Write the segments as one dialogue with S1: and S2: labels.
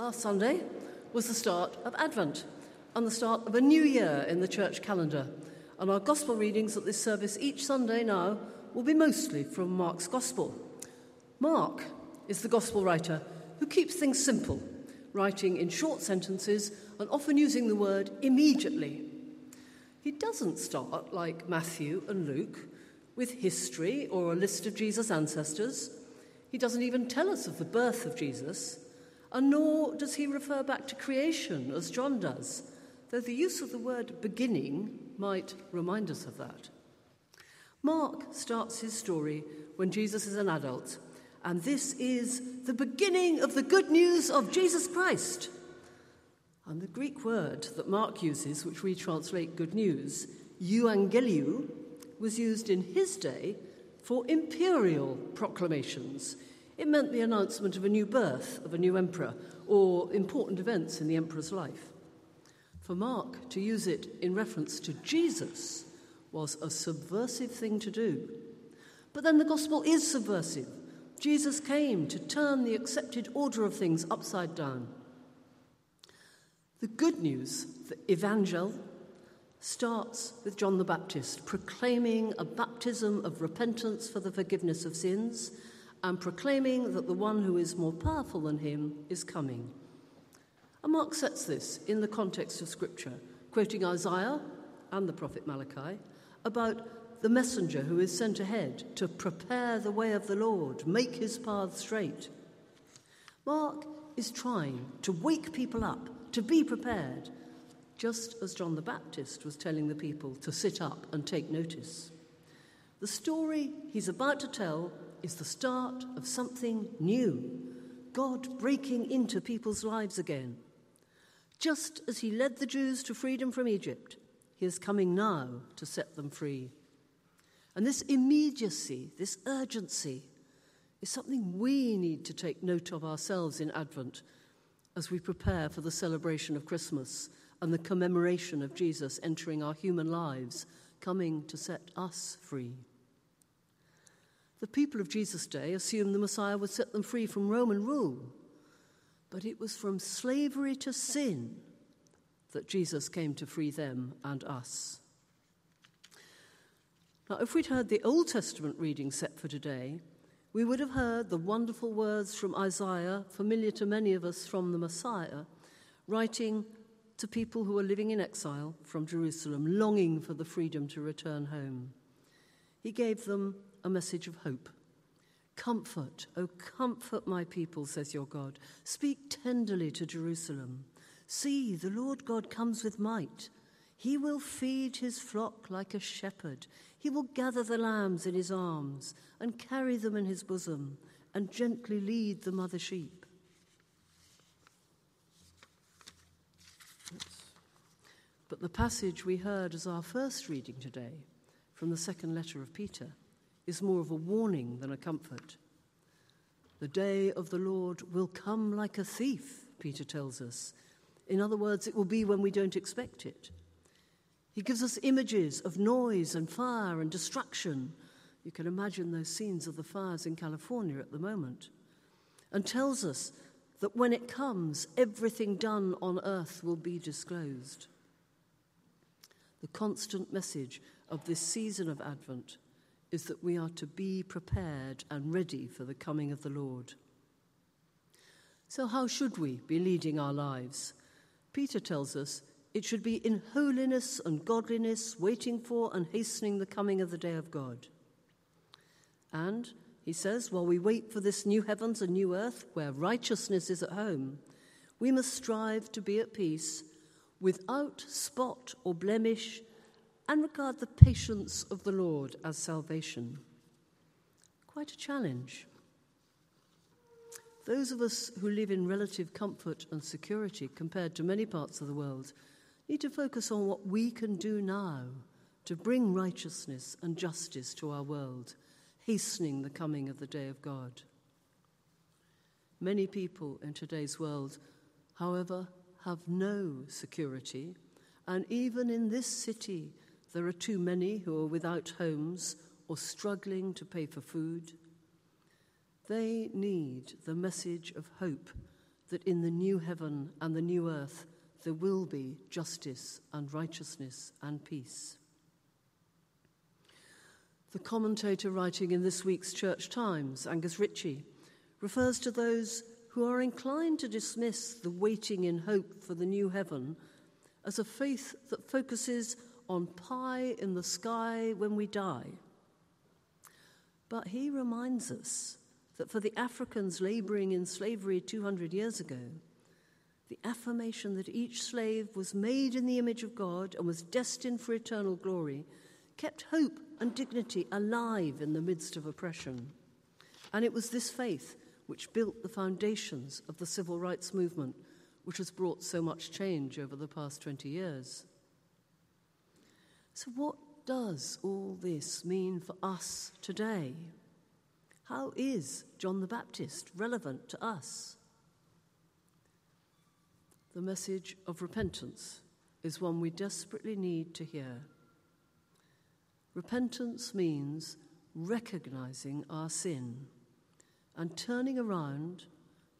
S1: Last Sunday was the start of Advent and the start of a new year in the church calendar. And our gospel readings at this service each Sunday now will be mostly from Mark's gospel. Mark is the gospel writer who keeps things simple, writing in short sentences and often using the word immediately. He doesn't start like Matthew and Luke with history or a list of Jesus' ancestors. He doesn't even tell us of the birth of Jesus and nor does he refer back to creation as John does, though the use of the word beginning might remind us of that. Mark starts his story when Jesus is an adult, and this is the beginning of the good news of Jesus Christ. And the Greek word that Mark uses, which we translate good news, euangeliou, was used in his day for imperial proclamations it meant the announcement of a new birth of a new emperor or important events in the emperor's life. For Mark to use it in reference to Jesus was a subversive thing to do. But then the gospel is subversive. Jesus came to turn the accepted order of things upside down. The good news, the evangel, starts with John the Baptist proclaiming a baptism of repentance for the forgiveness of sins and proclaiming that the one who is more powerful than him is coming. And Mark sets this in the context of Scripture, quoting Isaiah and the prophet Malachi about the messenger who is sent ahead to prepare the way of the Lord, make his path straight. Mark is trying to wake people up, to be prepared, just as John the Baptist was telling the people to sit up and take notice. The story he's about to tell is the start of something new God breaking into people's lives again. Just as He led the Jews to freedom from Egypt, He is coming now to set them free. And this immediacy, this urgency, is something we need to take note of ourselves in Advent as we prepare for the celebration of Christmas and the commemoration of Jesus entering our human lives, coming to set us free. The people of Jesus' day assumed the Messiah would set them free from Roman rule, but it was from slavery to sin that Jesus came to free them and us. Now, if we'd heard the Old Testament reading set for today, we would have heard the wonderful words from Isaiah, familiar to many of us from the Messiah, writing to people who were living in exile from Jerusalem, longing for the freedom to return home. He gave them a message of hope. Comfort, oh, comfort my people, says your God. Speak tenderly to Jerusalem. See, the Lord God comes with might. He will feed his flock like a shepherd. He will gather the lambs in his arms and carry them in his bosom and gently lead the mother sheep. But the passage we heard as our first reading today from the second letter of Peter is more of a warning than a comfort. The day of the Lord will come like a thief, Peter tells us. In other words, it will be when we don't expect it. He gives us images of noise and fire and destruction. You can imagine those scenes of the fires in California at the moment. And tells us that when it comes, everything done on earth will be disclosed. The constant message of this season of Advent is that we are to be prepared and ready for the coming of the Lord. So, how should we be leading our lives? Peter tells us it should be in holiness and godliness, waiting for and hastening the coming of the day of God. And, he says, while we wait for this new heavens and new earth where righteousness is at home, we must strive to be at peace without spot or blemish and regard the patience of the Lord as salvation. Quite a challenge. Those of us who live in relative comfort and security compared to many parts of the world need to focus on what we can do now to bring righteousness and justice to our world, hastening the coming of the day of God. Many people in today's world, however, have no security, and even in this city, there are too many who are without homes or struggling to pay for food. They need the message of hope that in the new heaven and the new earth there will be justice and righteousness and peace. The commentator writing in this week's Church Times, Angus Ritchie, refers to those who are inclined to dismiss the waiting in hope for the new heaven as a faith that focuses on pie in the sky when we die. But he reminds us that for the Africans laboring in slavery 200 years ago, the affirmation that each slave was made in the image of God and was destined for eternal glory kept hope and dignity alive in the midst of oppression. And it was this faith which built the foundations of the civil rights movement, which has brought so much change over the past 20 years. So, what does all this mean for us today? How is John the Baptist relevant to us? The message of repentance is one we desperately need to hear. Repentance means recognizing our sin and turning around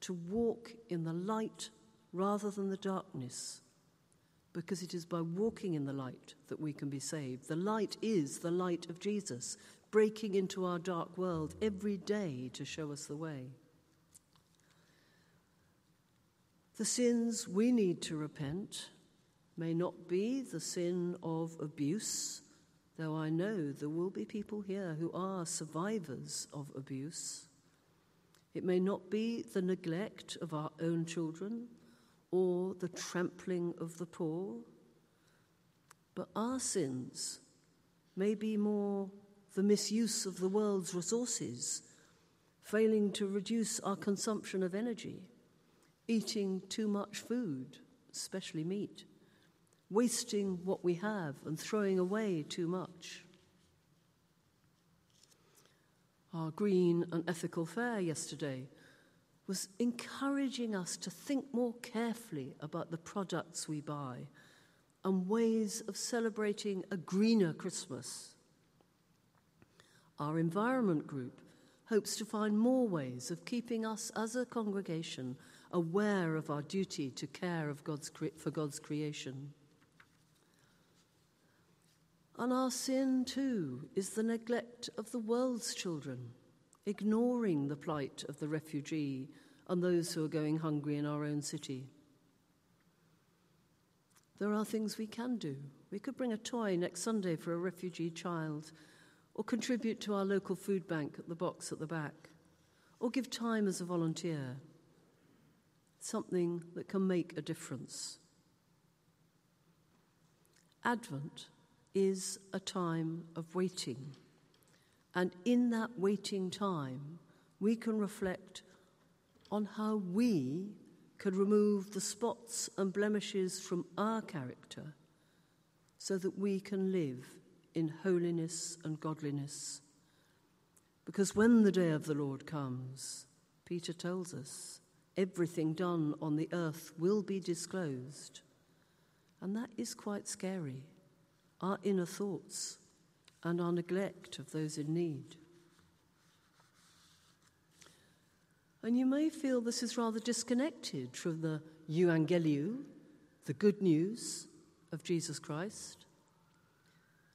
S1: to walk in the light rather than the darkness, because it is by walking in the light that we can be saved. The light is the light of Jesus, breaking into our dark world every day to show us the way. The sins we need to repent may not be the sin of abuse though I know there will be people here who are survivors of abuse. It may not be the neglect of our own children or the trampling of the poor, but our sins may be more the misuse of the world's resources, failing to reduce our consumption of energy, eating too much food, especially meat wasting what we have and throwing away too much. Our green and ethical fair yesterday was encouraging us to think more carefully about the products we buy and ways of celebrating a greener Christmas. Our environment group hopes to find more ways of keeping us as a congregation aware of our duty to care of God's cre- for God's creation. And our sin, too, is the neglect of the world's children, ignoring the plight of the refugee and those who are going hungry in our own city. There are things we can do. We could bring a toy next Sunday for a refugee child, or contribute to our local food bank at the box at the back, or give time as a volunteer. Something that can make a difference. Advent is a time of waiting. And in that waiting time, we can reflect on how we could remove the spots and blemishes from our character so that we can live in holiness and godliness. Because when the day of the Lord comes, Peter tells us, everything done on the earth will be disclosed. And that is quite scary our inner thoughts, and our neglect of those in need. And you may feel this is rather disconnected from the Euangelium, the good news of Jesus Christ.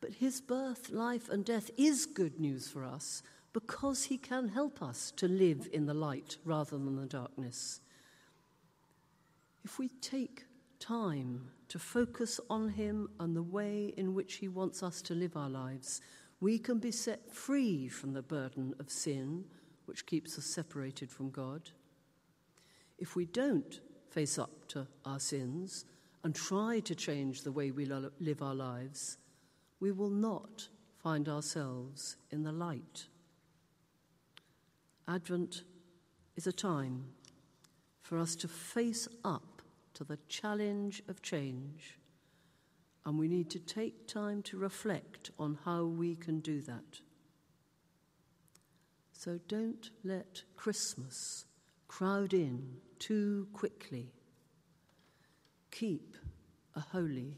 S1: But his birth, life, and death is good news for us because he can help us to live in the light rather than the darkness. If we take time to focus on Him and the way in which He wants us to live our lives, we can be set free from the burden of sin, which keeps us separated from God. If we don't face up to our sins and try to change the way we live our lives, we will not find ourselves in the light. Advent is a time for us to face up to the challenge of change, and we need to take time to reflect on how we can do that. So don't let Christmas crowd in too quickly. Keep a holy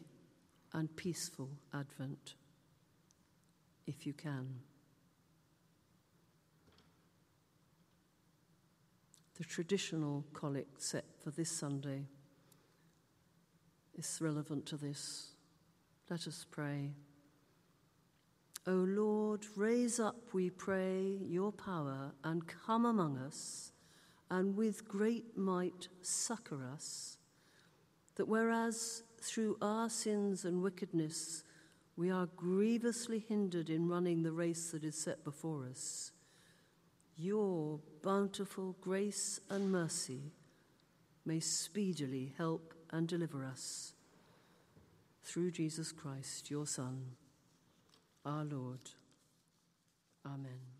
S1: and peaceful Advent if you can. the traditional collect set for this Sunday is relevant to this. Let us pray. O Lord, raise up, we pray, your power and come among us, and with great might succor us, that whereas through our sins and wickedness we are grievously hindered in running the race that is set before us, your bountiful grace and mercy may speedily help and deliver us. Through Jesus Christ, your Son, our Lord. Amen.